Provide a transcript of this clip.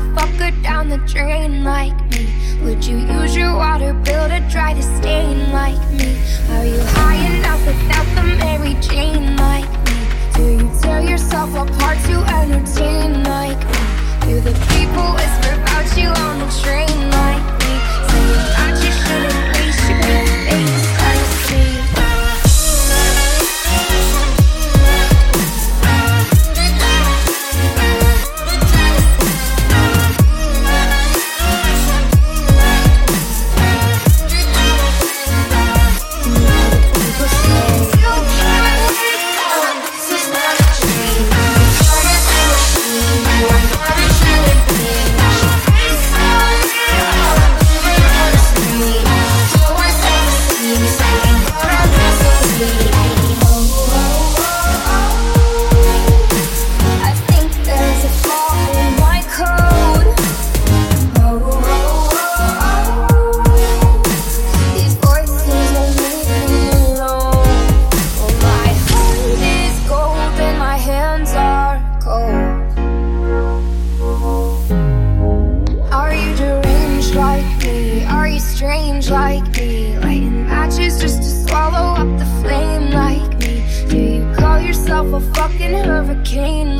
motherfucker down the drain like me? Would you use your water bill to dry the stain? lighting matches just to swallow up the flame like me. Do you call yourself a fucking hurricane?